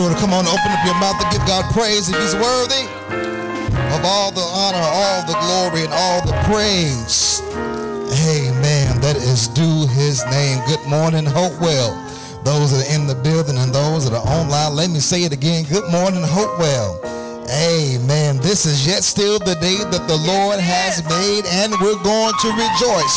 Come on, open up your mouth and give God praise if He's worthy of all the honor, all the glory, and all the praise. Amen. That is due His name. Good morning, Hopewell. Those that are in the building and those that are online, let me say it again. Good morning, Hopewell. Amen. This is yet still the day that the Lord has made, and we're going to rejoice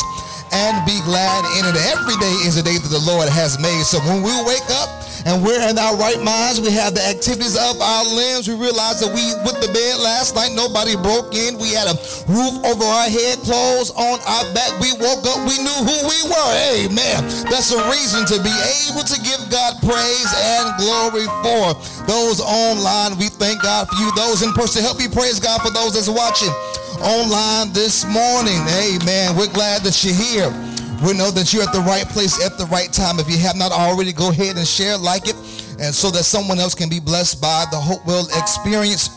and be glad in it. Every day is a day that the Lord has made. So when we wake up, and we're in our right minds. We have the activities of our limbs. We realize that we went to bed last night. Nobody broke in. We had a roof over our head, clothes on our back. We woke up. We knew who we were. Amen. That's a reason to be able to give God praise and glory for those online. We thank God for you. Those in person, help me praise God for those that's watching online this morning. Amen. We're glad that you're here. We know that you're at the right place at the right time. If you have not already, go ahead and share, like it, and so that someone else can be blessed by the Hopewell experience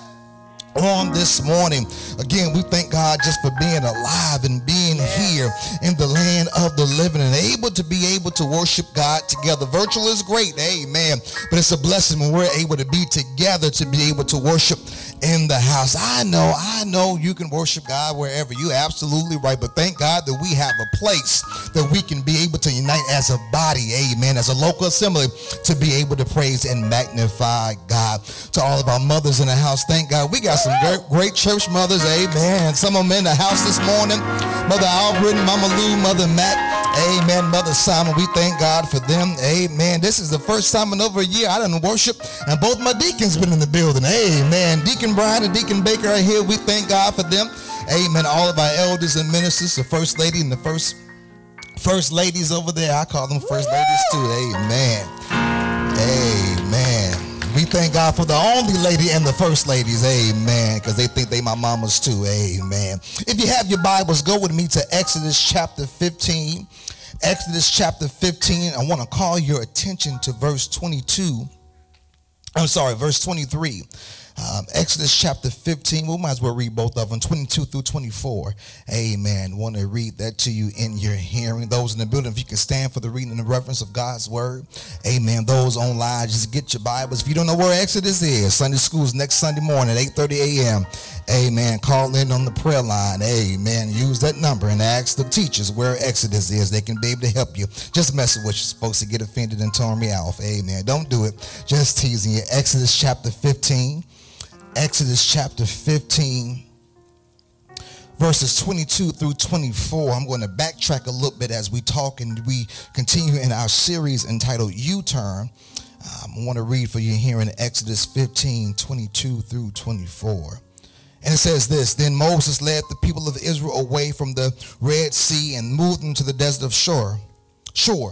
on this morning. Again, we thank God just for being alive and being here in the land of the living and able to be able to worship God together. Virtual is great, amen. But it's a blessing when we're able to be together to be able to worship in the house. I know, I know you can worship God wherever. You absolutely right. But thank God that we have a place that we can be able to unite as a body, amen, as a local assembly to be able to praise and magnify God. To all of our mothers in the house, thank God we got some great, church mothers, amen. Some of them in the house this morning. Mother Albert, Mama Lou, Mother Matt, amen. Mother Simon, we thank God for them, amen. This is the first time in over a year I didn't worship, and both my deacons been in the building, amen. Deacon Brian and Deacon Baker are here. We thank God for them, amen. All of our elders and ministers, the first lady and the first first ladies over there. I call them first ladies too. Amen. Thank God for the only lady and the first ladies, amen, because they think they my mamas too, amen. If you have your Bibles, go with me to Exodus chapter 15. Exodus chapter 15, I want to call your attention to verse 22. I'm sorry, verse 23. Um, Exodus chapter 15, we might as well read both of them, 22 through 24. Amen. Want to read that to you in your hearing. Those in the building, if you can stand for the reading and the reference of God's word. Amen. Those online, just get your Bibles. If you don't know where Exodus is, Sunday school's next Sunday morning, at 8.30 a.m. Amen. Call in on the prayer line. Amen. Use that number and ask the teachers where Exodus is. They can be able to help you. Just messing with you supposed to get offended and turn me off. Amen. Don't do it. Just teasing you. Exodus chapter 15. Exodus chapter 15, verses 22 through 24. I'm going to backtrack a little bit as we talk and we continue in our series entitled U Turn. Um, I want to read for you here in Exodus 15, 22 through 24. And it says this Then Moses led the people of Israel away from the Red Sea and moved them to the desert of Shur. Shur.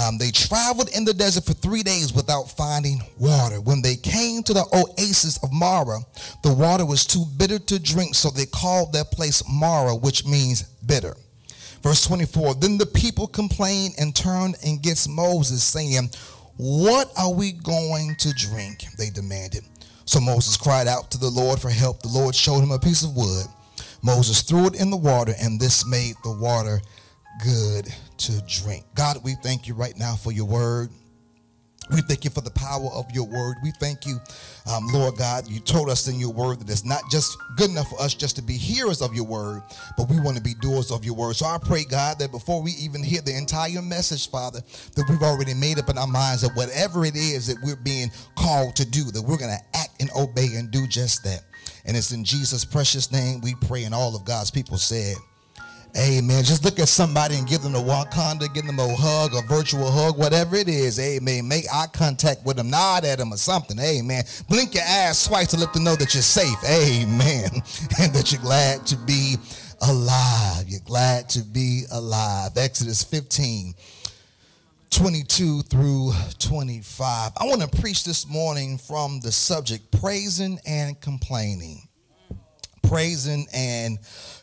Um, they traveled in the desert for three days without finding water. When they came to the oasis of Marah, the water was too bitter to drink, so they called that place Marah, which means bitter. Verse 24 Then the people complained and turned against Moses, saying, What are we going to drink? They demanded. So Moses cried out to the Lord for help. The Lord showed him a piece of wood. Moses threw it in the water, and this made the water good to drink. God, we thank you right now for your word. We thank you for the power of your word. We thank you, um, Lord God. You told us in your word that it's not just good enough for us just to be hearers of your word, but we want to be doers of your word. So I pray, God, that before we even hear the entire message, Father, that we've already made up in our minds that whatever it is that we're being called to do, that we're going to act and obey and do just that. And it's in Jesus' precious name we pray, and all of God's people said, Amen. Just look at somebody and give them a Wakanda, give them a hug, a virtual hug, whatever it is. Amen. Make eye contact with them, nod at them or something. Amen. Blink your eyes twice to let them know that you're safe. Amen. And that you're glad to be alive. You're glad to be alive. Exodus 15. 22 through 25. I want to preach this morning from the subject praising and complaining. Praising and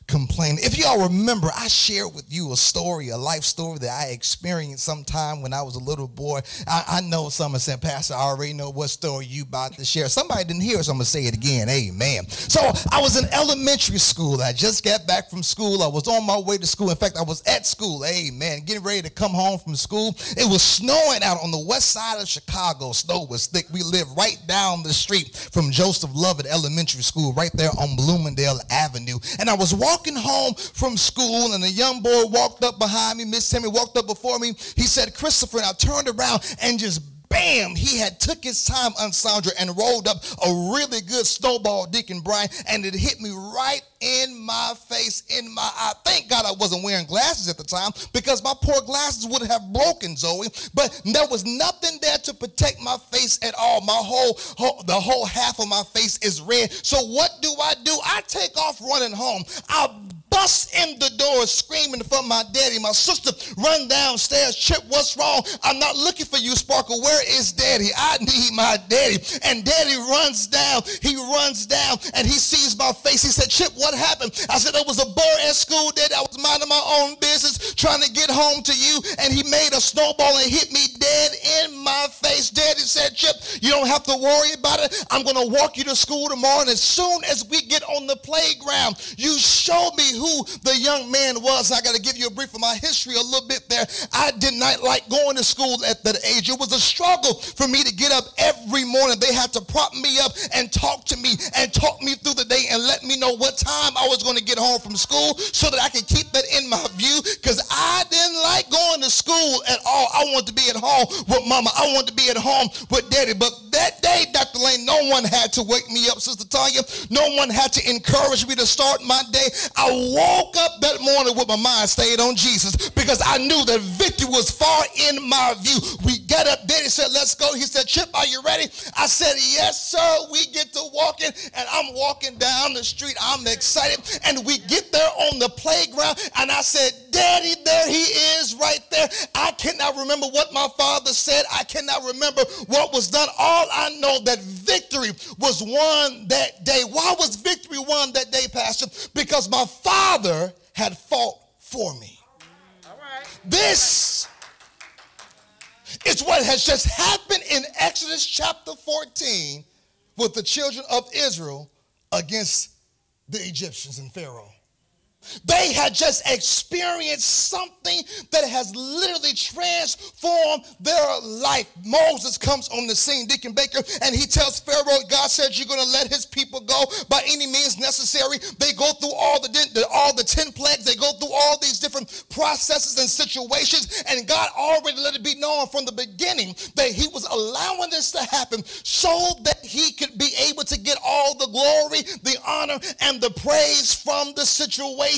complain. If y'all remember, I shared with you a story, a life story that I experienced sometime when I was a little boy. I, I know someone said, Pastor, I already know what story you about to share. Somebody didn't hear, so I'm gonna say it again. Amen. So I was in elementary school. I just got back from school. I was on my way to school. In fact, I was at school. Amen. Getting ready to come home from school. It was snowing out on the west side of Chicago. Snow was thick. We lived right down the street from Joseph Lovett Elementary School, right there on Bloomingdale Avenue. And I was walking walking home from school, and a young boy walked up behind me. Miss Timmy walked up before me. He said, Christopher, and I turned around and just bam, he had took his time on Sandra and rolled up a really good snowball, Deacon Brian, and it hit me right in my face, in my eye. Thank God I wasn't wearing glasses at the time because my poor glasses would have broken, Zoe. But there was nothing there to protect my face at all. My whole, whole the whole half of my face is red. So what do I do? I take off running home. I bust in the door screaming for my daddy. My sister run downstairs. Chip, what's wrong? I'm not looking for you, Sparkle. Where is daddy? I need my daddy. And daddy runs down. He runs down and he sees my face. He said, Chip, what happened? I said, there was a boy at school, daddy. I was minding my own business, trying to get home to you. And he made a snowball and hit me dead in my face. Daddy said, Chip, you don't have to worry about it. I'm going to walk you to school tomorrow. And as soon as we get on the playground, you show me who the young man was. I got to give you a brief of my history a little bit there. I did not like going to school at that age. It was a struggle for me to get up every morning. They had to prop me up and talk to me and talk me through the day and let me know what time I was going to get home from school so that I could keep that in my view because I didn't like going to school at all. I wanted to be at home with mama. I wanted to be at home with daddy. But that day, Dr. Lane, no one had to wake me up, Sister Tanya. No one had to encourage me to start my day. I woke up that morning with my mind stayed on Jesus because I knew that victory was far in my view. We got up there. He said, let's go. He said, Chip, are you ready? I said, yes, sir. We get to walking and I'm walking down the street. I'm excited. And we get there on the playground and I said, Daddy, there he is right there. I cannot remember what my father said. I cannot remember what was done. All I know that victory was won that day. Why was victory won that day, Pastor? Because my father had fought for me. This is what has just happened in Exodus chapter 14 with the children of Israel against the Egyptians and Pharaoh. They had just experienced something that has literally transformed their life. Moses comes on the scene, Deacon Baker, and he tells Pharaoh, God said you're going to let his people go by any means necessary. They go through all the, all the 10 plagues. They go through all these different processes and situations. And God already let it be known from the beginning that he was allowing this to happen so that he could be able to get all the glory, the honor, and the praise from the situation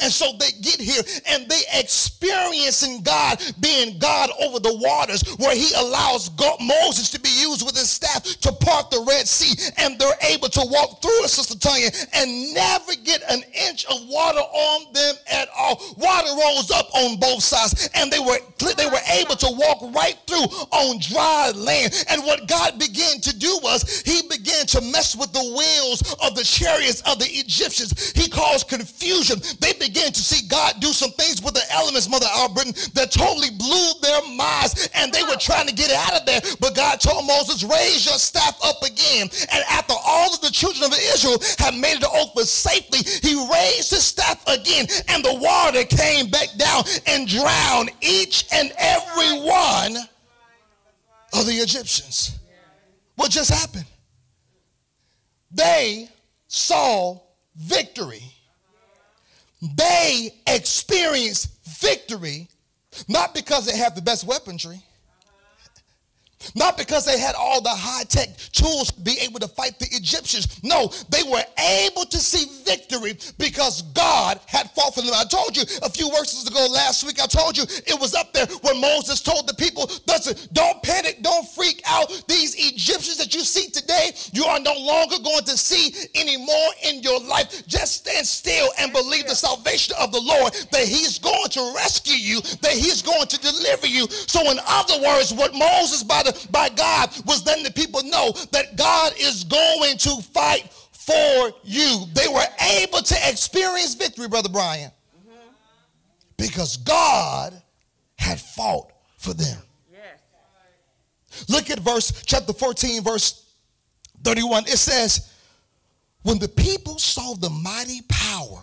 And so they get here and they experiencing God being God over the waters where he allows God, Moses to be used with his staff to part the Red Sea. And they're able to walk through it, Sister Tanya, and never get an inch of water on them at all. Water rose up on both sides and they were, they were able to walk right through on dry land. And what God began to do was he began to mess with the wheels of the chariots of the Egyptians. He caused confusion they began to see God do some things with the elements, Mother Albritton, that totally blew their minds and they were trying to get out of there. But God told Moses, raise your staff up again. And after all of the children of Israel had made it over safely, he raised his staff again and the water came back down and drowned each and every one of the Egyptians. What just happened? They saw victory they experienced victory not because they have the best weaponry, not because they had all the high tech tools to be able to fight the Egyptians. No, they were able to see victory because God had fought for them. I told you a few verses ago last week, I told you it was up there when Moses told the people, listen, don't panic, don't freak out. These Egyptians that you see today, you are no longer going to see anymore in your life. Just stand still and believe the salvation of the Lord, that He's going to rescue you, that He's going to deliver you. So, in other words, what Moses, by the by God was letting the people know that God is going to fight for you. They were able to experience victory, Brother Brian, mm-hmm. because God had fought for them. Yes. Look at verse chapter 14, verse 31. It says, When the people saw the mighty power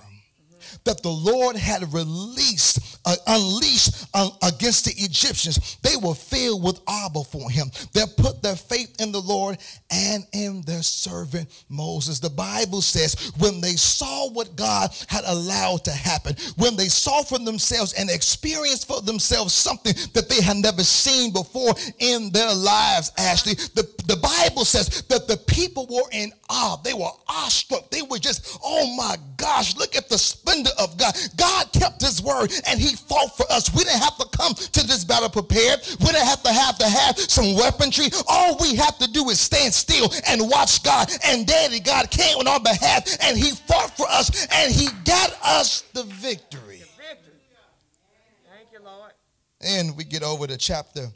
that the Lord had released, uh, unleashed uh, against the Egyptians, they were filled with awe before him. They put their faith in the Lord and in their servant Moses. The Bible says when they saw what God had allowed to happen, when they saw for themselves and experienced for themselves something that they had never seen before in their lives, Ashley, the, the Bible says that the people were in awe. They were awestruck. They were just, oh my gosh, look at the splendor of God. God kept his word and he fought for us. We didn't have to come to this battle prepared. We didn't have to have to have some weaponry. All we have to do is stand still and watch God. And Daddy God came on our behalf and he fought for us and he got us the victory. The victory. Thank you, Lord. And we get over to chapter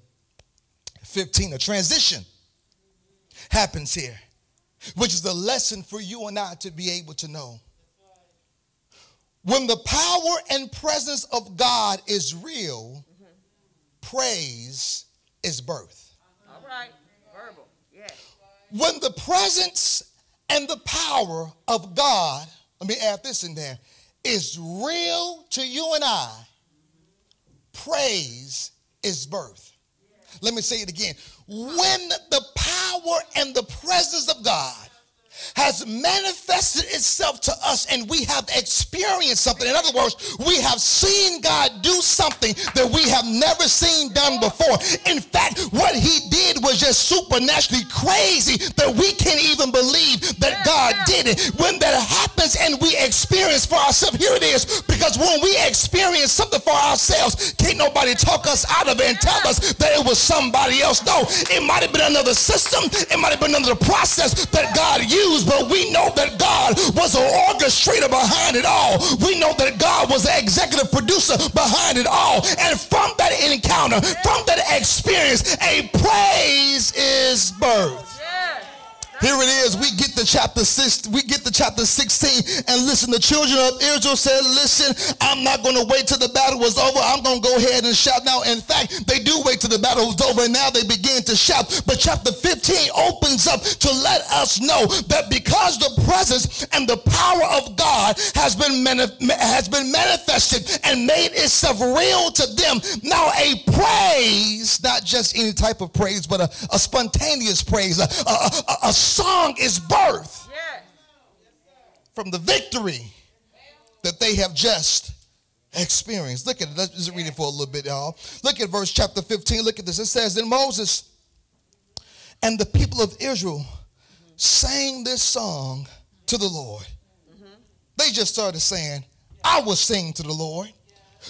15, a transition happens here, which is a lesson for you and I to be able to know. When the power and presence of God is real, mm-hmm. praise is birth. All right, verbal, yes. When the presence and the power of God, let me add this in there, is real to you and I, praise is birth. Let me say it again. When the power and the presence of God has manifested itself to us and we have experienced something. In other words, we have seen God do something that we have never seen done before. In fact, what he did was just supernaturally crazy that we can't even believe that God did it. When that happens and we experience for ourselves, here it is, because when we experience something for ourselves, can't nobody talk us out of it and tell us that it was somebody else. No, it might have been another system, it might have been another process that God used but we know that God was an orchestrator behind it all. We know that God was the executive producer behind it all. And from that encounter, from that experience, a praise is birth. Here it is. We get to chapter six. We get to chapter 16. And listen, the children of Israel said, listen, I'm not going to wait till the battle was over. I'm going to go ahead and shout now. In fact, they do wait till the battle was over and now they begin to shout. But chapter 15 opens up to let us know that because the presence and the power of God has been, mani- has been manifested and made itself real to them, now a praise, not just any type of praise, but a, a spontaneous praise, a, a, a, a song is birth from the victory that they have just experienced. Look at it. Let's just read it for a little bit, y'all. Look at verse chapter 15. Look at this. It says, Then Moses and the people of Israel sang this song to the Lord. Mm-hmm. They just started saying, I will sing to the Lord.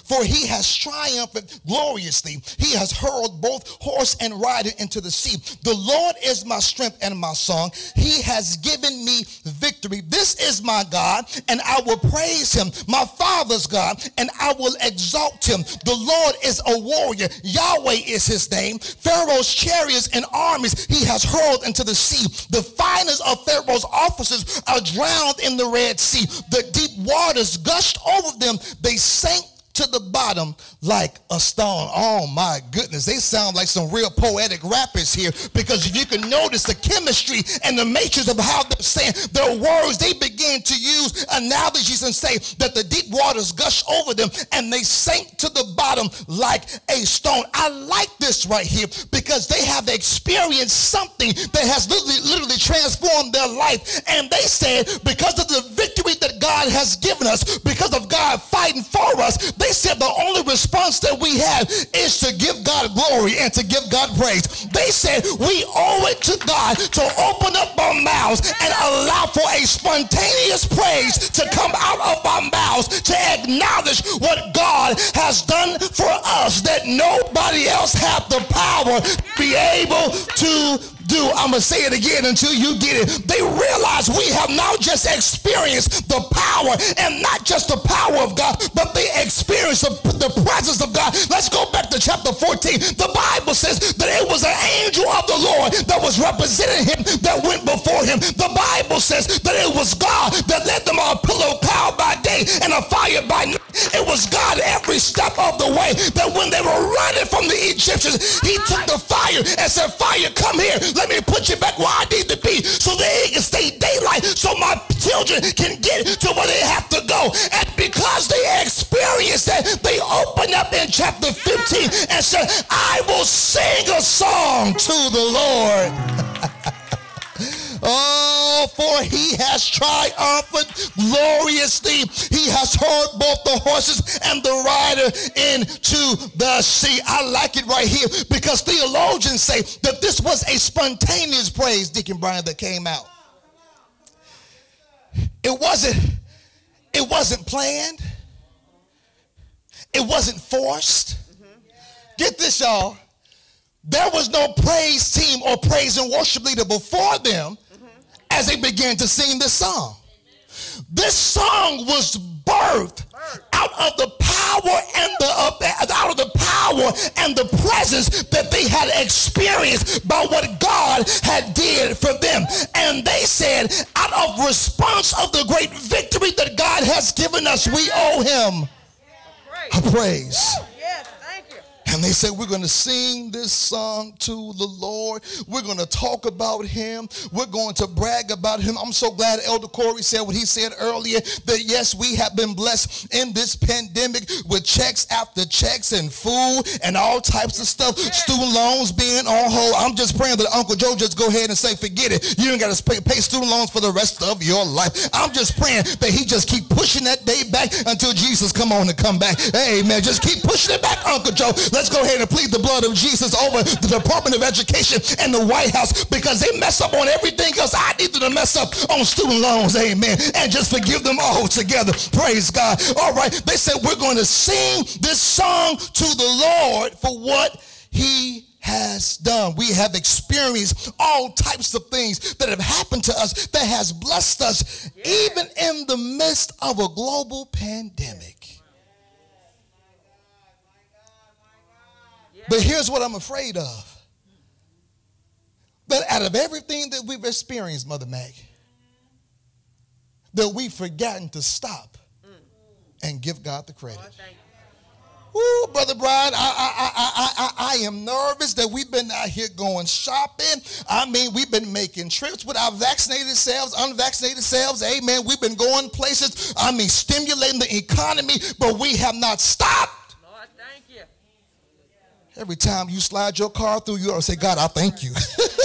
For he has triumphed gloriously. He has hurled both horse and rider into the sea. The Lord is my strength and my song. He has given me victory. This is my God, and I will praise him. My father's God, and I will exalt him. The Lord is a warrior. Yahweh is his name. Pharaoh's chariots and armies he has hurled into the sea. The finest of Pharaoh's officers are drowned in the Red Sea. The deep waters gushed over them. They sank to the bottom like a stone. Oh my goodness, they sound like some real poetic rappers here because if you can notice the chemistry and the matrix of how they're saying their words, they begin to use analogies and say that the deep waters gush over them and they sank to the bottom like a stone. I like this right here because they have experienced something that has literally, literally transformed their life. And they said, because of the victory that God has given us, because of God fighting for us, they they said the only response that we have is to give God glory and to give God praise. They said we owe it to God to open up our mouths and allow for a spontaneous praise to come out of our mouths to acknowledge what God has done for us that nobody else had the power to be able to do, I'm going to say it again until you get it. They realize we have now just experienced the power and not just the power of God, but they experience the, the presence of God. Let's go back to chapter 14. The Bible says that it was an angel of the Lord that was representing him that went before him. The Bible says that it was God that led them on a pillar cloud by day and a fire by night. It was God every step of the way that when they were running from the Egyptians, he took the fire and said, fire, come here. Let me put you back where I need to be so they can stay daylight so my children can get to where they have to go. And because they experienced that, they opened up in chapter 15 and said, I will sing a song to the Lord. Oh, for he has triumphed gloriously. He has hurled both the horses and the rider into the sea. I like it right here because theologians say that this was a spontaneous praise, Deacon Brian, that came out. It wasn't, it wasn't planned. It wasn't forced. Get this, y'all. There was no praise team or praise and worship leader before them as they began to sing this song. This song was birthed out of the power and the uh, out of the power and the presence that they had experienced by what God had did for them. And they said, out of response of the great victory that God has given us, we owe him a praise. And they said, We're going to sing this song to the Lord. We're going to talk about him. We're going to brag about him. I'm so glad Elder Corey said what he said earlier that yes, we have been blessed in this pandemic with checks after checks and food and all types of stuff. Student loans being on hold. I'm just praying that Uncle Joe just go ahead and say, Forget it. You ain't got to pay, student loans for the rest of your life. I'm just praying that he just keep pushing that day back until Jesus come on and come back. Hey, man, just keep pushing it back, Uncle Joe. Let's go ahead and plead the blood of Jesus over the Department of Education and the White House because they mess up on everything else. I need them to mess up on student loans, amen, and just forgive them all together. Praise God. All right, they said we're going to sing this song to the Lord for what he has done. We have experienced all types of things that have happened to us that has blessed us even in the midst of a global pandemic. But here's what I'm afraid of. That out of everything that we've experienced, Mother Mag, that we've forgotten to stop and give God the credit. Ooh, Brother Brian, I, I, I, I, I am nervous that we've been out here going shopping. I mean, we've been making trips with our vaccinated selves, unvaccinated selves. Amen. We've been going places. I mean, stimulating the economy, but we have not stopped Every time you slide your car through, you ought to say, God, I thank you.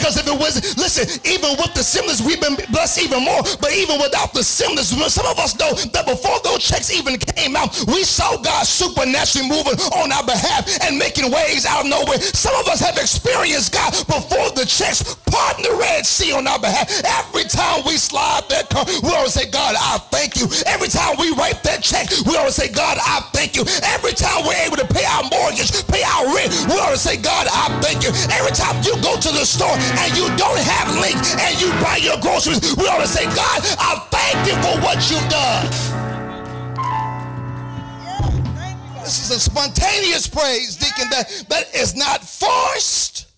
because if it was, listen, even with the stimulus, we've been blessed even more. But even without the stimulus, some of us know that before those checks even came out, we saw God supernaturally moving on our behalf and making ways out of nowhere. Some of us have experienced God before the checks parting the Red Sea on our behalf. Every time we slide that car, we always say, God, I thank you. Every time we write that check, we always say, God, I thank you. Every time we're able to pay our mortgage, pay our rent, we to say, God, I thank you. Every time you go to the store and you don't have link and you buy your groceries, we ought to say, God, I thank you for what you've done. This is a spontaneous praise, Deacon, that, that is not forced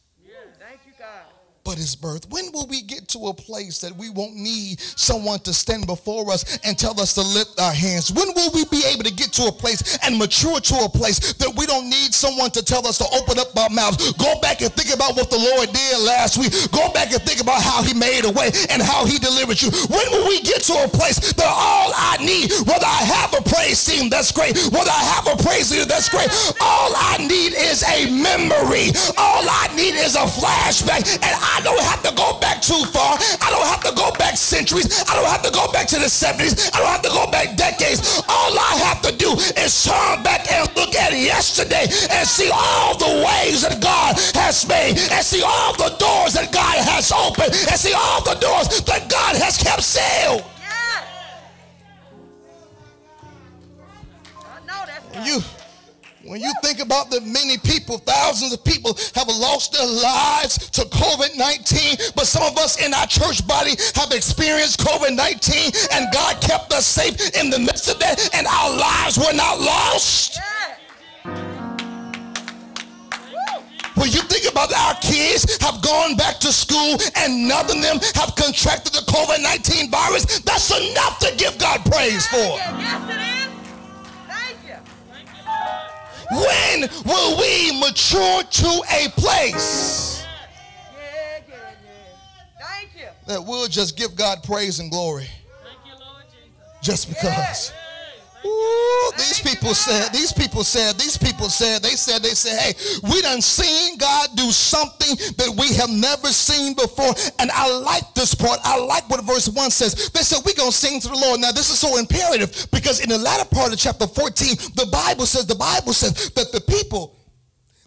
but his birth. When will we get to a place that we won't need someone to stand before us and tell us to lift our hands? When will we be able to get to a place and mature to a place that we don't need someone to tell us to open up our mouths? Go back and think about what the Lord did last week. Go back and think about how he made a way and how he delivered you. When will we get to a place that all I need, whether I have a praise team, that's great. Whether I have a praise leader, that's great. All I need is a memory. All I need is a flashback. And I I don't have to go back too far. I don't have to go back centuries. I don't have to go back to the 70s. I don't have to go back decades. All I have to do is turn back and look at yesterday and see all the ways that God has made and see all the doors that God has opened and see all the doors that God has kept sealed. When you When you think about the many people, thousands of people have lost their lives to COVID 19, but some of us in our church body have experienced COVID 19, and God kept us safe in the midst of that, and our lives were not lost. When you think about our kids have gone back to school and none of them have contracted the COVID-19 virus, that's enough to give God praise for. When will we mature to a place Yeah, yeah, yeah. That we'll just give God praise and glory just because? Ooh, these people said, these people said, these people said, they said, they said, hey, we done seen God do something that we have never seen before. And I like this part. I like what verse 1 says. They said, we're going to sing to the Lord. Now, this is so imperative because in the latter part of chapter 14, the Bible says, the Bible says that the people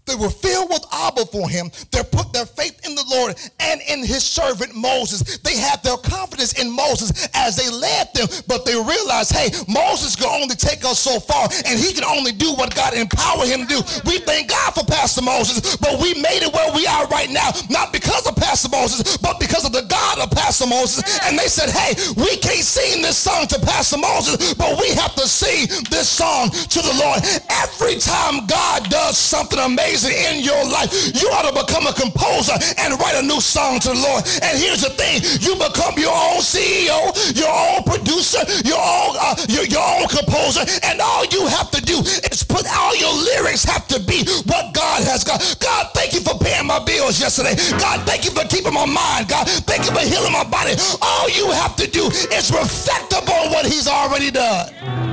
they were filled with awe before him. They put their faith in the Lord and in his servant Moses. They had their confidence in Moses as they led them, but they realized, hey, Moses can only take us so far, and he can only do what God empowered him to do. We thank God for Pastor Moses, but we made it where we are right now, not because of Pastor Moses, but because of the God of Pastor Moses. And they said, hey, we can't sing this song to Pastor Moses, but we have to sing this song to the Lord. Every time God does something amazing, in your life, you ought to become a composer and write a new song to the Lord. And here's the thing: you become your own CEO, your own producer, your own uh, your, your own composer, and all you have to do is put all your lyrics have to be what God has got. God, thank you for paying my bills yesterday. God, thank you for keeping my mind. God, thank you for healing my body. All you have to do is reflect upon what He's already done.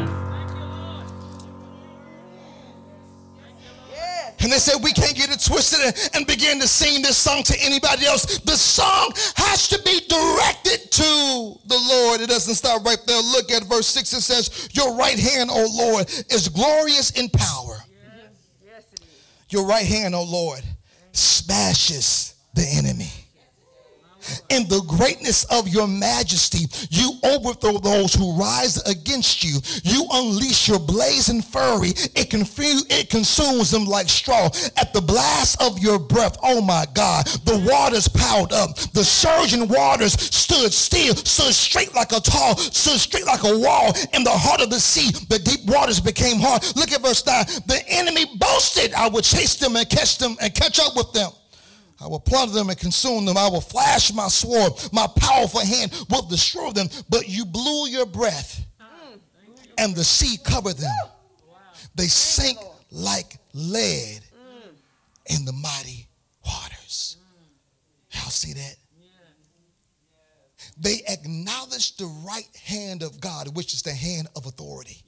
And they said, we can't get it twisted and begin to sing this song to anybody else. The song has to be directed to the Lord. It doesn't stop right there. Look at verse 6. It says, Your right hand, O Lord, is glorious in power. Yes, yes it is. Your right hand, O Lord, smashes the enemy. In the greatness of your majesty, you overthrow those who rise against you. You unleash your blazing fury. It, it consumes them like straw. At the blast of your breath, oh my God, the waters piled up. The surging waters stood still, stood straight like a tall, stood straight like a wall. In the heart of the sea, the deep waters became hard. Look at verse 9. The enemy boasted, I would chase them and catch them and catch up with them. I will plunder them and consume them. I will flash my sword. My powerful hand will destroy them. But you blew your breath, and the sea covered them. They sank like lead in the mighty waters. Y'all see that? They acknowledged the right hand of God, which is the hand of authority.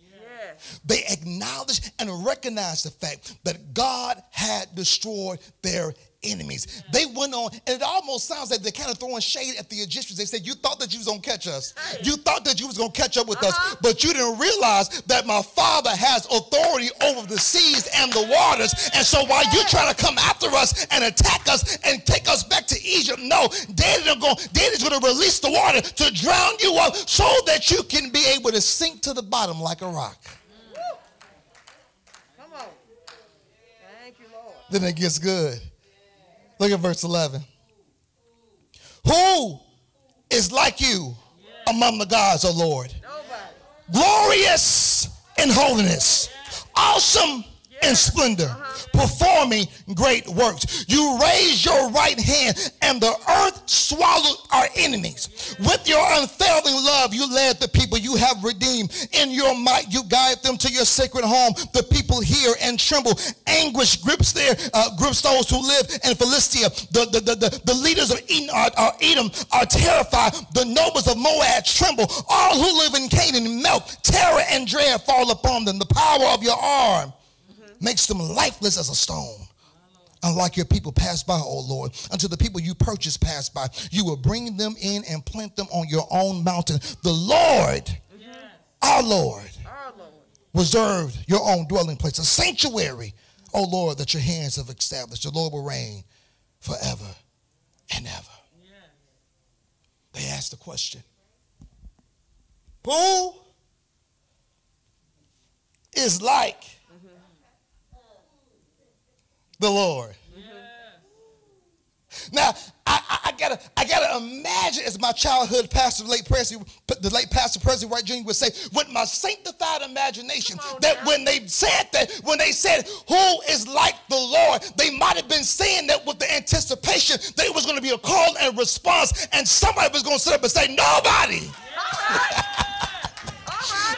They acknowledged and recognized the fact that God had destroyed their enemies. They went on, and it almost sounds like they're kind of throwing shade at the Egyptians. They said, You thought that you was gonna catch us. You thought that you was gonna catch up with us, Uh-huh. but you didn't realize that my father has authority over the seas and the waters. And so while you're trying to come after us and attack us and take us back to Egypt, no, Daddy's gonna, Daddy's gonna release the water to drown you up so that you can be able to sink to the bottom like a rock. Come on. Thank you, Lord. then it gets good. Look at verse 11. Who is like you among the gods, O Lord? Nobody. Glorious in holiness, awesome in splendor, performing great works. You raised your right hand, and the earth swallowed our enemies. With your unfailing love, you led the people you have redeemed. In your might, you guide them to your sacred home. The people hear and tremble. Anguish grips their uh, grips those who live in Philistia. The, the, the, the, the leaders of Edom are, are, Edom are terrified. The nobles of Moab tremble. All who live in Canaan melt. Terror and dread fall upon them. The power of your arm makes them lifeless as a stone. Unlike your people pass by, O Lord, until the people you purchased pass by, you will bring them in and plant them on your own mountain. The Lord, our Lord, Our Lord. reserved your own dwelling place, a sanctuary, O Lord, that your hands have established. The Lord will reign forever and ever. They asked the question Who is like the Lord. Now, I, I, I, gotta, I gotta imagine as my childhood pastor, the late Presley, the late Pastor Presley Wright Jr. would say, with my sanctified imagination, that now. when they said that, when they said, "Who is like the Lord?" they might have been saying that with the anticipation that it was going to be a call and response, and somebody was going to sit up and say, "Nobody."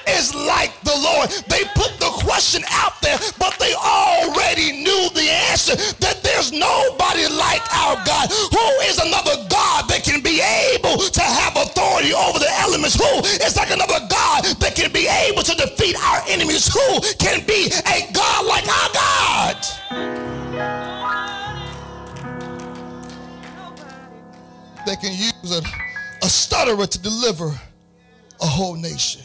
Is like the Lord. They put the question out there, but they already knew the answer that there's nobody like our God. Who is another God that can be able to have authority over the elements? Who is like another God that can be able to defeat our enemies? Who can be a God like our God? They can use a, a stutterer to deliver a whole nation.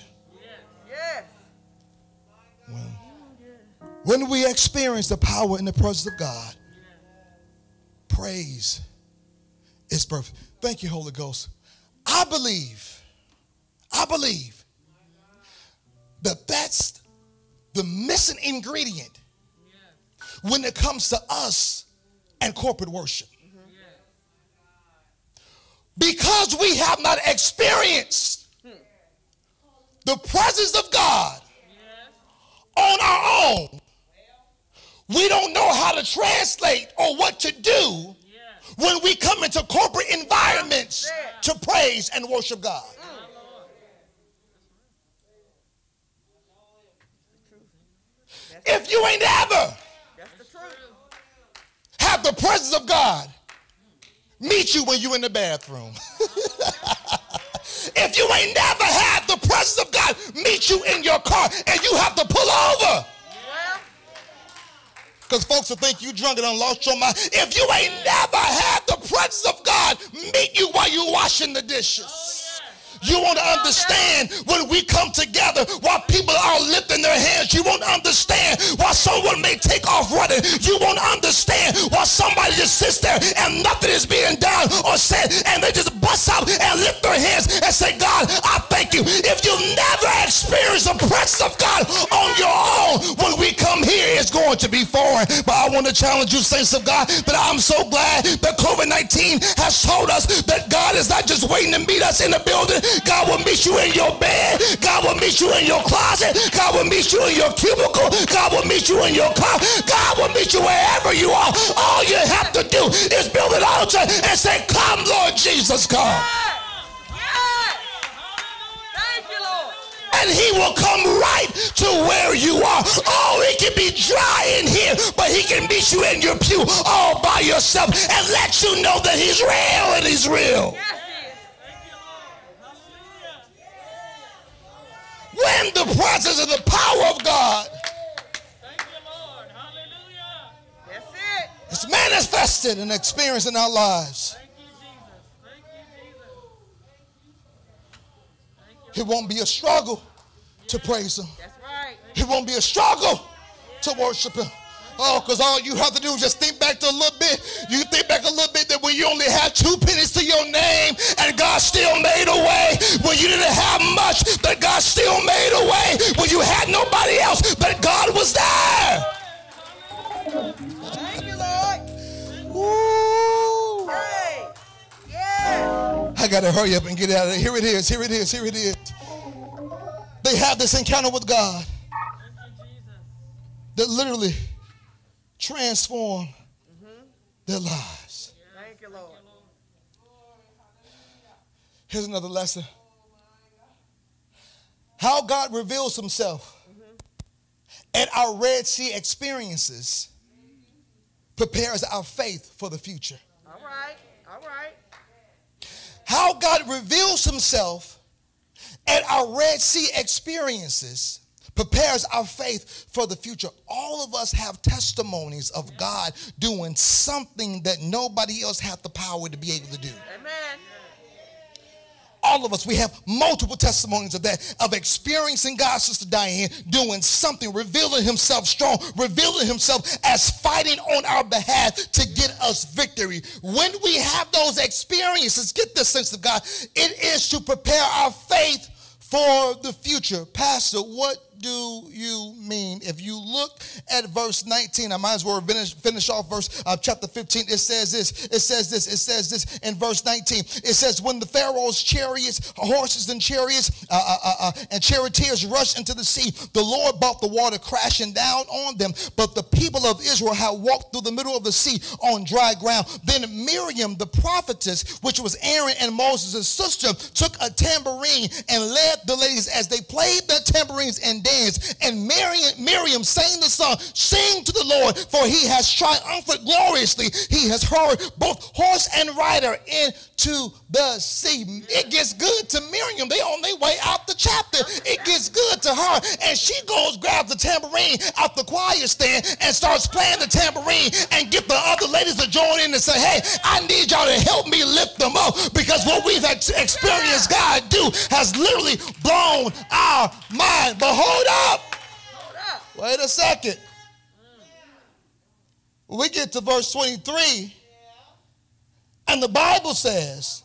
When we experience the power in the presence of God, praise is perfect. Thank you, Holy Ghost. I believe, I believe that that's the missing ingredient when it comes to us and corporate worship. Because we have not experienced the presence of God on our own, we don't know how to translate or what to do when we come into corporate environments to praise and worship God. If you ain't ever have the presence of God meet you when you're in the bathroom. if you ain't never had the presence of God meet you in your car and you have to pull over because folks will think you drunk and done lost your mind. If you ain't never had the presence of God meet you while you washing the dishes. You want to understand when we come together while people are lifting their hands. You won't understand why someone may take off running. You won't understand why somebody just sits there and nothing is being done or said and they just bust out and lift their hands and say, God, I thank you. If you've never experienced the presence of God on your own, when we come here, it's going to be foreign. But I want to challenge you, saints of God, that I'm so glad that COVID-19 has told us that God is not just waiting to meet us in the building. God will meet you in your bed. God will meet you in your closet. God will meet you in your cubicle. God will meet you in your car. God will meet you wherever you are. All you have to do is build an altar and say, come, Lord Jesus, come. and he will come right to where you are. Oh, it can be dry in here, but he can meet you in your pew all by yourself and let you know that he's real and he's real. When the presence of the power of God. Is manifested and experienced in our lives. It won't be a struggle to praise Him. It won't be a struggle to worship Him. Oh, because all you have to do is just think back to a little bit. You think back a little bit that when you only had two pennies to your name and God still made a way. When you didn't have much, that God still made a way. When you had nobody else, but God was there. Thank you, Lord. Woo. Hey. Yeah. I got to hurry up and get out of there. Here it is. Here it is. Here it is. They have this encounter with God that literally transform mm-hmm. their lives. Thank you, Lord. Here's another lesson. How God reveals himself mm-hmm. at our Red Sea experiences prepares our faith for the future. All right, all right. How God reveals himself at our Red Sea experiences prepares our faith for the future. All of us have testimonies of God doing something that nobody else had the power to be able to do. Amen. All of us, we have multiple testimonies of that, of experiencing God, Sister Diane, doing something, revealing himself strong, revealing himself as fighting on our behalf to get us victory. When we have those experiences, get the sense of God, it is to prepare our faith for the future. Pastor, what do you mean? If you look at verse 19, I might as well finish, finish off verse uh, chapter 15. It says this. It says this. It says this in verse 19. It says, When the Pharaoh's chariots, horses and chariots, uh, uh, uh, uh and charioteers rushed into the sea, the Lord brought the water crashing down on them. But the people of Israel had walked through the middle of the sea on dry ground. Then Miriam, the prophetess, which was Aaron and Moses' sister, took a tambourine and led the ladies as they played their tambourines and danced. And Miriam, Miriam sang the song, Sing to the Lord, for he has triumphed gloriously. He has hurried both horse and rider into the sea. It gets good to Miriam. They on their way out the chapter. It gets good to her. And she goes, grabs the tambourine out the choir stand and starts playing the tambourine and get the other ladies to join in and say, hey, I need y'all to help me lift them up because what we've experienced God do has literally blown our mind. But hold up. Wait a second. We get to verse 23, and the Bible says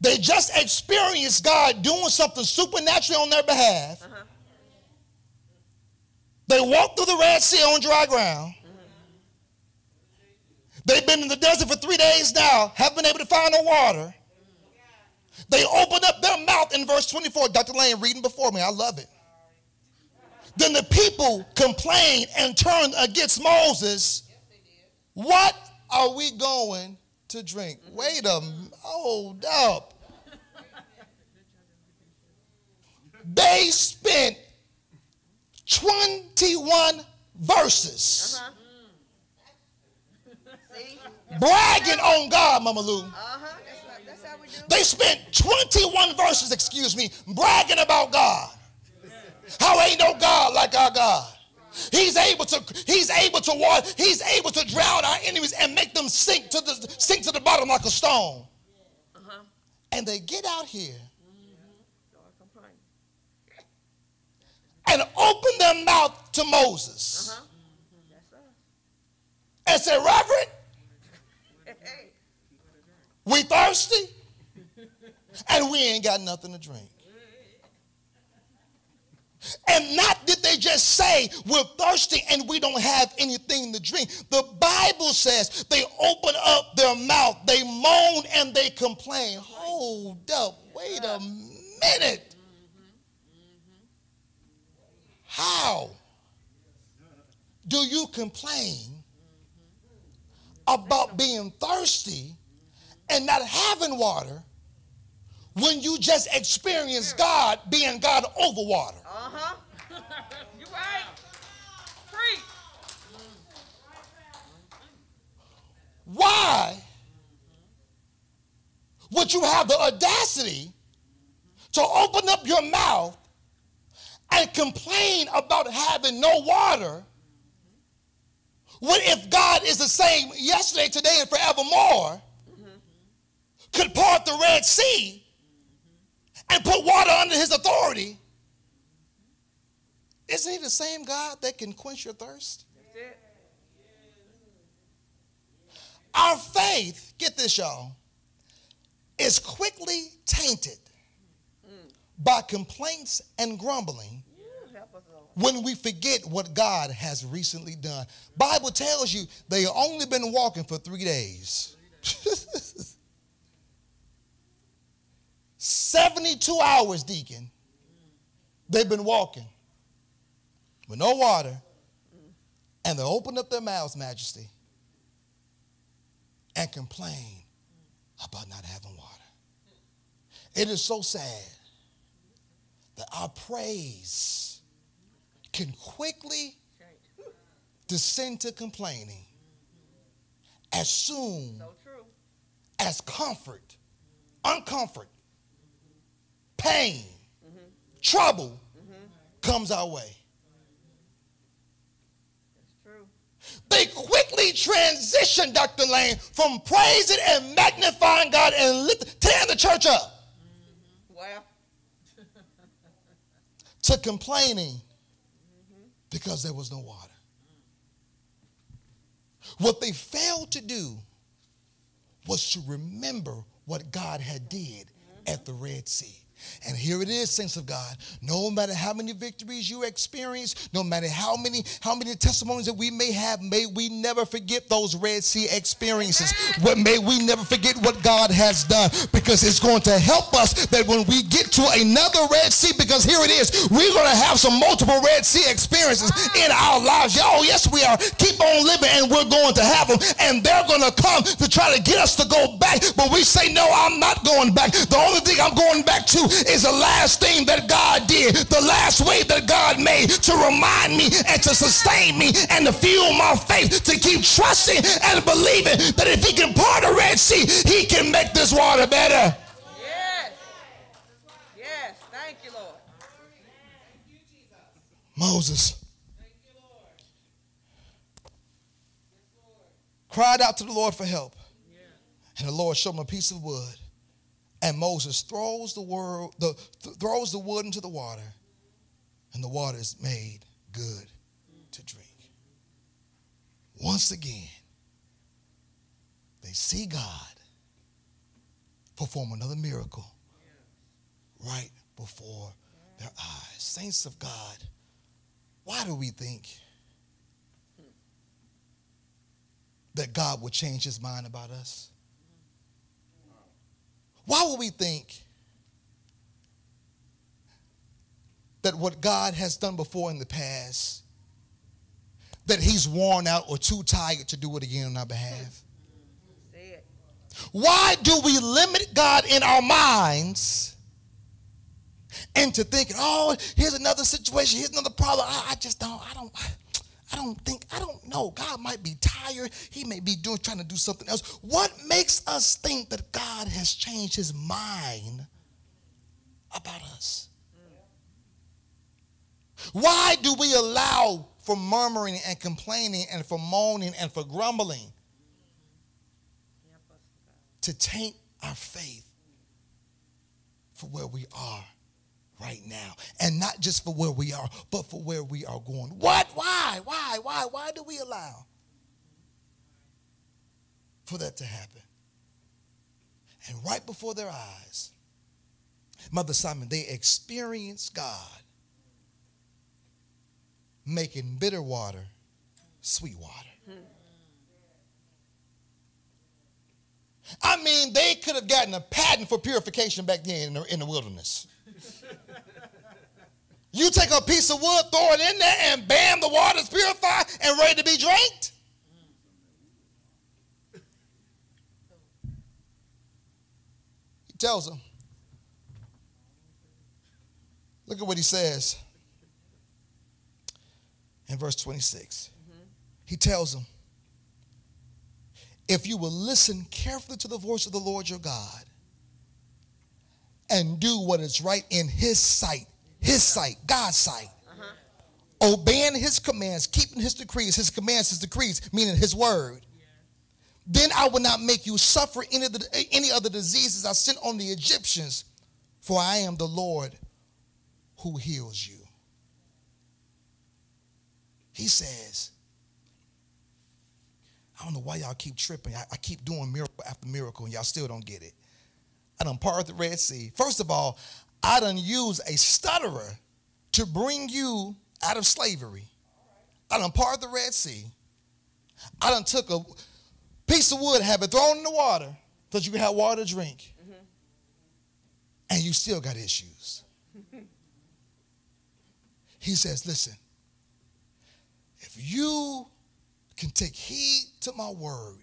they just experienced God doing something supernaturally on their behalf. Uh-huh. They walked through the Red Sea on dry ground. They've been in the desert for three days now, haven't been able to find no water. They opened up their mouth in verse 24. Dr. Lane reading before me. I love it. Then the people complained and turned against Moses. What are we going to drink? Wait a minute. hold up. They spent 21 verses uh-huh. bragging on God, Mama Lou. Uh-huh. They spent 21 verses, excuse me, bragging about God. How ain't no God like our God. He's able to, he's able to water, he's able to drown our enemies and make them sink to the sink to the bottom like a stone. Uh-huh. And they get out here and open their mouth to Moses. Uh-huh. And say, Reverend, we thirsty and we ain't got nothing to drink. And not did they just say we're thirsty and we don't have anything to drink. The Bible says they open up their mouth, they moan and they complain. Hold up, wait a minute. How do you complain about being thirsty and not having water when you just experience God being God over water. Uh-huh. you right. Free. Why would you have the audacity to open up your mouth and complain about having no water what if God is the same yesterday, today, and forevermore? Could part the Red Sea and put water under his authority, isn't he the same God that can quench your thirst? Our faith, get this, y'all, is quickly tainted by complaints and grumbling when we forget what God has recently done. Bible tells you they only been walking for three days. 72 hours, deacon, they've been walking with no water, and they open up their mouths, Majesty, and complain about not having water. It is so sad that our praise can quickly descend to complaining as soon so as comfort, uncomfort, pain, mm-hmm. trouble mm-hmm. comes our way. That's true. They quickly transition, Dr. Lane, from praising and magnifying God and tearing the church up. Mm-hmm. Well. to complaining mm-hmm. because there was no water. What they failed to do was to remember what God had did at the Red Sea. And here it is, saints of God. No matter how many victories you experience, no matter how many how many testimonies that we may have, may we never forget those Red Sea experiences. But may we never forget what God has done because it's going to help us that when we get to another Red Sea, because here it is, we're going to have some multiple Red Sea experiences in our lives. Y'all, yes, we are. Keep on living and we're going to have them. And they're going to come to try to get us to go back. But we say, no, I'm not going back. The only thing I'm going back to is the last thing that God did, the last way that God made to remind me and to sustain me and to fuel my faith, to keep trusting and believing that if he can part the Red Sea, he can make this water better. Yes. Yes. Thank you, Lord. Thank you, Jesus. Moses Thank you, Lord. cried out to the Lord for help. And the Lord showed him a piece of wood. And Moses throws the, word, the, th- throws the wood into the water, and the water is made good to drink. Once again, they see God perform another miracle right before their eyes. Saints of God, why do we think that God would change his mind about us? Why would we think that what God has done before in the past, that he's worn out or too tired to do it again on our behalf? Why do we limit God in our minds into thinking, oh, here's another situation, here's another problem. I, I just don't, I don't, I don't think, I don't know. God might be tired. He may be doing trying to do something else. What makes us think that God has changed his mind about us? Why do we allow for murmuring and complaining and for moaning and for grumbling to taint our faith for where we are right now. And not just for where we are, but for where we are going. What? Why? Why? Why? Why do we allow for that to happen? And right before their eyes, Mother Simon, they experience God making bitter water sweet water. I mean, they could have gotten a patent for purification back then in the, in the wilderness. You take a piece of wood, throw it in there, and bam, the water's purified and ready to be drank. He tells them. Look at what he says in verse 26. He tells them, if you will listen carefully to the voice of the Lord your God and do what is right in his sight, his sight, God's sight, obeying his commands, keeping his decrees, his commands, his decrees, meaning his word, then I will not make you suffer any of the, any of the diseases I sent on the Egyptians, for I am the Lord who heals you. He says, I don't know why y'all keep tripping. I, I keep doing miracle after miracle and y'all still don't get it. I done parted the Red Sea. First of all, I done used a stutterer to bring you out of slavery. I done parted the Red Sea. I done took a piece of wood, have it thrown in the water so you can have water to drink. Mm-hmm. And you still got issues. he says, listen, if you can take heed to my word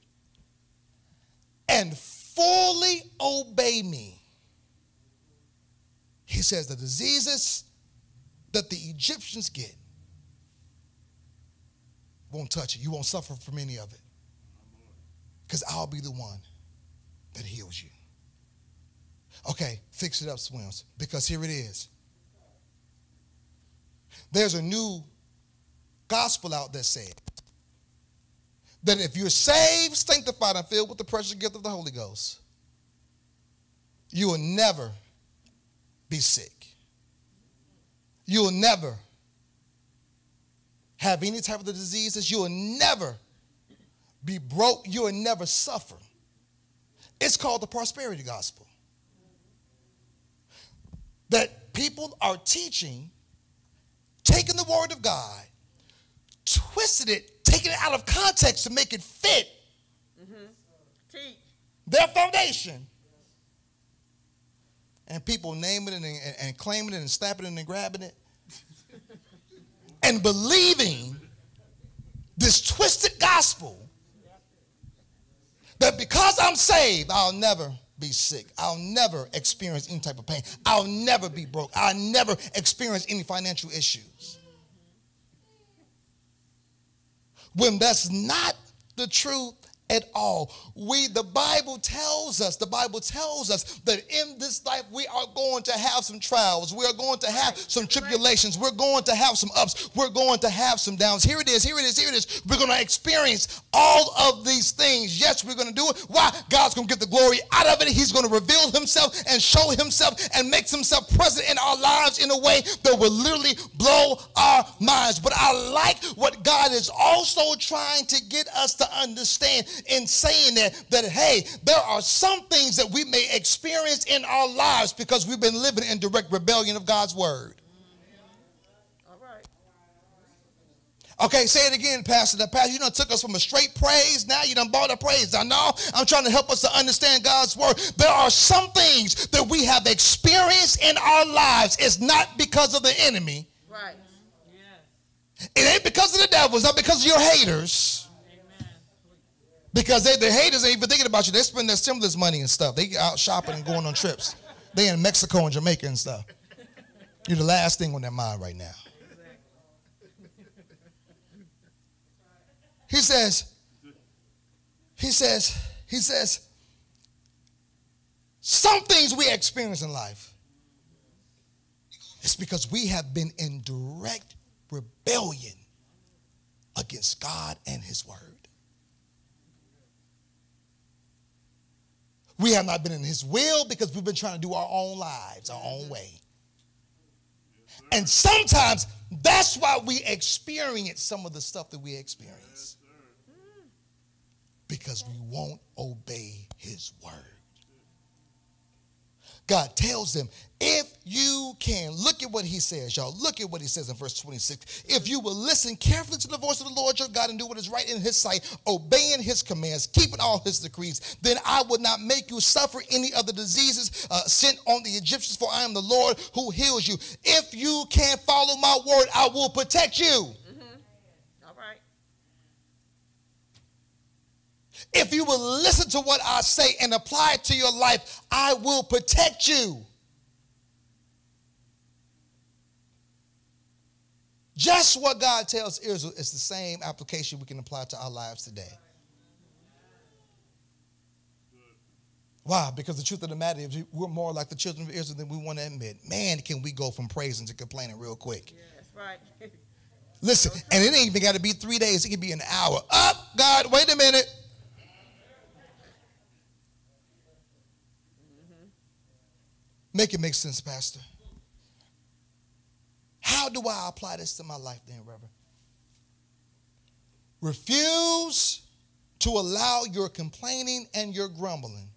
and fully obey me, he says the diseases that the Egyptians get won't touch you. You won't suffer from any of it. Because I'll be the one that heals you. Okay, fix it up, Swims, because here it is. There's a new gospel out that says that if you're saved, sanctified, and filled with the precious gift of the Holy Ghost, you will never be sick. You will never have any type of the diseases. You will never be broke. You will never suffer. It's called the prosperity gospel. that people are teaching, taking the word of God, twisted it, taking it out of context to make it fit mm-hmm. Teach. their foundation. And people naming it and, and, and claiming it and snapping it and grabbing it and believing this twisted gospel that because I'm saved, I'll never be sick. I'll never experience any type of pain. I'll never be broke. I'll never experience any financial issues. When that's not the truth at all. We the Bible tells us, the Bible tells us that in this life we are going to have some trials. We are going to have some tribulations. We're going to have some ups. We're going to have some downs. Here it is. Here it is. Here it is. We're going to experience all of these things. Yes, we're going to do it. Why? God's going to get the glory out of it. He's going to reveal himself and show himself and makes himself present in our lives in a way that will literally blow our minds. But I like what God is also trying to get us to understand in saying that, that hey, there are some things that we may experience in our lives because we've been living in direct rebellion of God's word. All right. Okay, say it again, Pastor. The Pastor, you done took us from a straight praise. Now you done bought a praise. I know. I'm trying to help us to understand God's word. There are some things that we have experienced in our lives. It's not because of the enemy. Right. It ain't because of the devil. It's not because of your haters. Because they, the haters ain't even thinking about you. They spend their stimulus money and stuff. They out shopping and going on trips. They in Mexico and Jamaica and stuff. You're the last thing on their mind right now. He says, he says, he says, some things we experience in life, it's because we have been in direct rebellion against God and his word. We have not been in his will because we've been trying to do our own lives, our own way. And sometimes that's why we experience some of the stuff that we experience. Because we won't obey his word. God tells them, if you can, look at what he says, y'all. Look at what he says in verse 26. If you will listen carefully to the voice of the Lord your God and do what is right in his sight, obeying his commands, keeping all his decrees, then I will not make you suffer any of the diseases uh, sent on the Egyptians, for I am the Lord who heals you. If you can follow my word, I will protect you. All right. If you will listen to what I say and apply it to your life, I will protect you. Just what God tells Israel is the same application we can apply to our lives today. Why? Because the truth of the matter is we're more like the children of Israel than we want to admit. Man, can we go from praising to complaining real quick. Yeah, that's right. Listen, and it ain't even got to be three days. It can be an hour. Up, God, wait a minute. Make it make sense, Pastor. How do I apply this to my life then, Reverend? Refuse to allow your complaining and your grumbling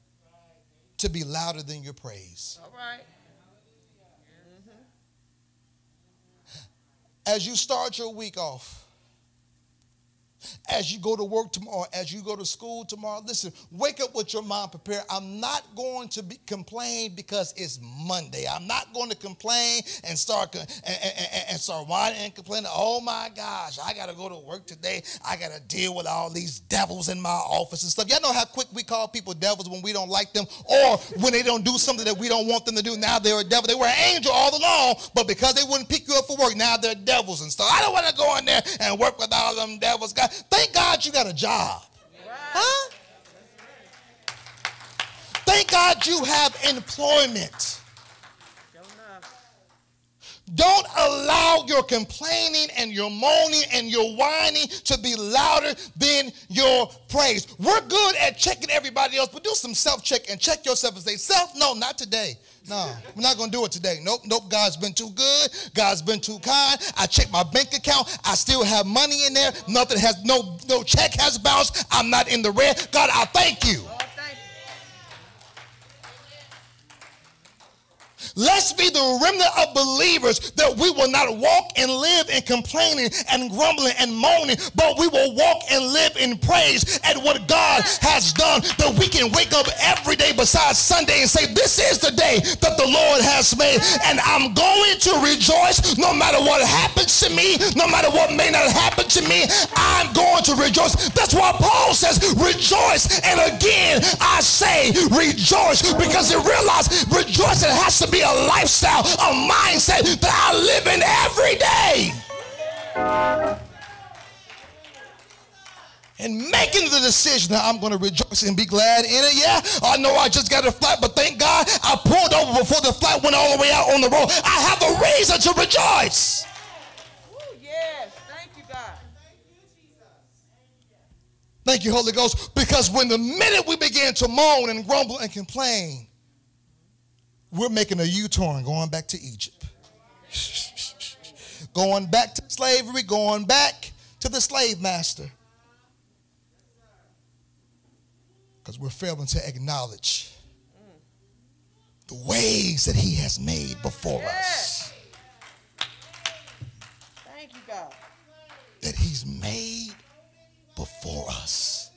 to be louder than your praise. All right. Mm-hmm. As you start your week off, as you go to work tomorrow, as you go to school tomorrow, listen, wake up with your mind prepared. I'm not going to be, complain because it's Monday. I'm not going to complain and start and, and, and start whining and complaining. Oh my gosh, I got to go to work today. I got to deal with all these devils in my office and stuff. Y'all know how quick we call people devils when we don't like them or when they don't do something that we don't want them to do. Now they're a devil. They were an angel all along, but because they wouldn't pick you up for work, now they're devils and stuff. I don't want to go in there and work with all them devils. God, thank God you got a job. Huh? Thank God you have employment. Don't allow your complaining and your moaning and your whining to be louder than your praise. We're good at checking everybody else, but do some self check and check yourself and say, Self, no, not today. No, we're not going to do it today. Nope, nope. God's been too good. God's been too kind. I checked my bank account. I still have money in there. Nothing has, no, no check has bounced. I'm not in the red. God, I thank you. Lord, thank Let's be the remnant of believers that we will not walk and live in complaining and grumbling and moaning, but we will walk and live in praise at what God has done. That we can wake up every day besides Sunday and say, This is the day that the Lord has made, and I'm going to rejoice no matter what happens to me, no matter what may not happen to me. I'm going to rejoice. That's why Paul says, Rejoice. And again, I say, Rejoice because he realized rejoicing has to be a lifestyle, a mindset that I live in every day. And making the decision that I'm going to rejoice and be glad in it. Yeah, I know I just got a flat, but thank God I pulled over before the flat went all the way out on the road. I have a reason to rejoice. Yes. Thank you, God. Thank you, Jesus. Thank you, Holy Ghost. Because when the minute we begin to moan and grumble and complain, we're making a U turn going back to Egypt. going back to slavery, going back to the slave master. Because we're failing to acknowledge the ways that he has made before us. Thank you, God. That he's made before us.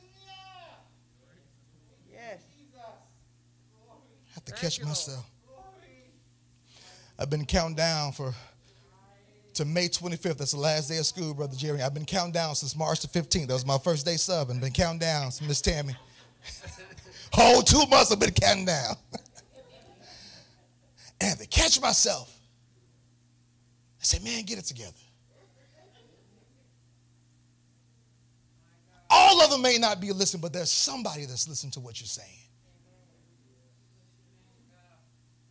Yes. I have to Thank catch myself. I've been counting down for to May 25th. That's the last day of school, Brother Jerry. I've been counting down since March the 15th. That was my first day sub, and been counting down since Miss Tammy. Whole two months I've been counting down. and to catch myself. I say, man, get it together. All of them may not be listening, but there's somebody that's listening to what you're saying.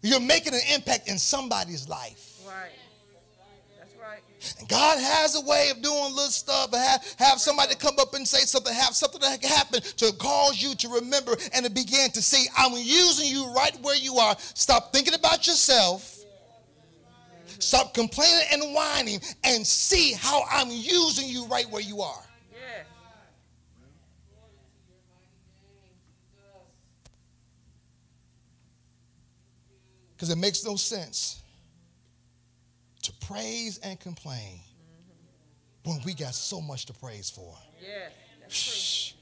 You're making an impact in somebody's life. Right. That's right. And God has a way of doing little stuff have, have somebody come up and say something, have something that happen to cause you to remember and to begin to see, I'm using you right where you are. Stop thinking about yourself. Stop complaining and whining and see how I'm using you right where you are. Because it makes no sense to praise and complain when we got so much to praise for. That's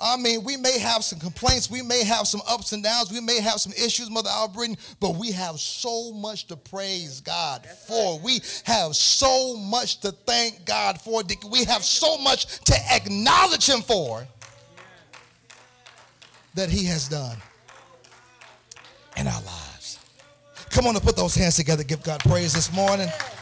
I mean, we may have some complaints, we may have some ups and downs, we may have some issues, Mother Albritton, but we have so much to praise God for. We have so much to thank God for. We have so much to acknowledge Him for that He has done in our lives. Come on and put those hands together. Give God praise this morning.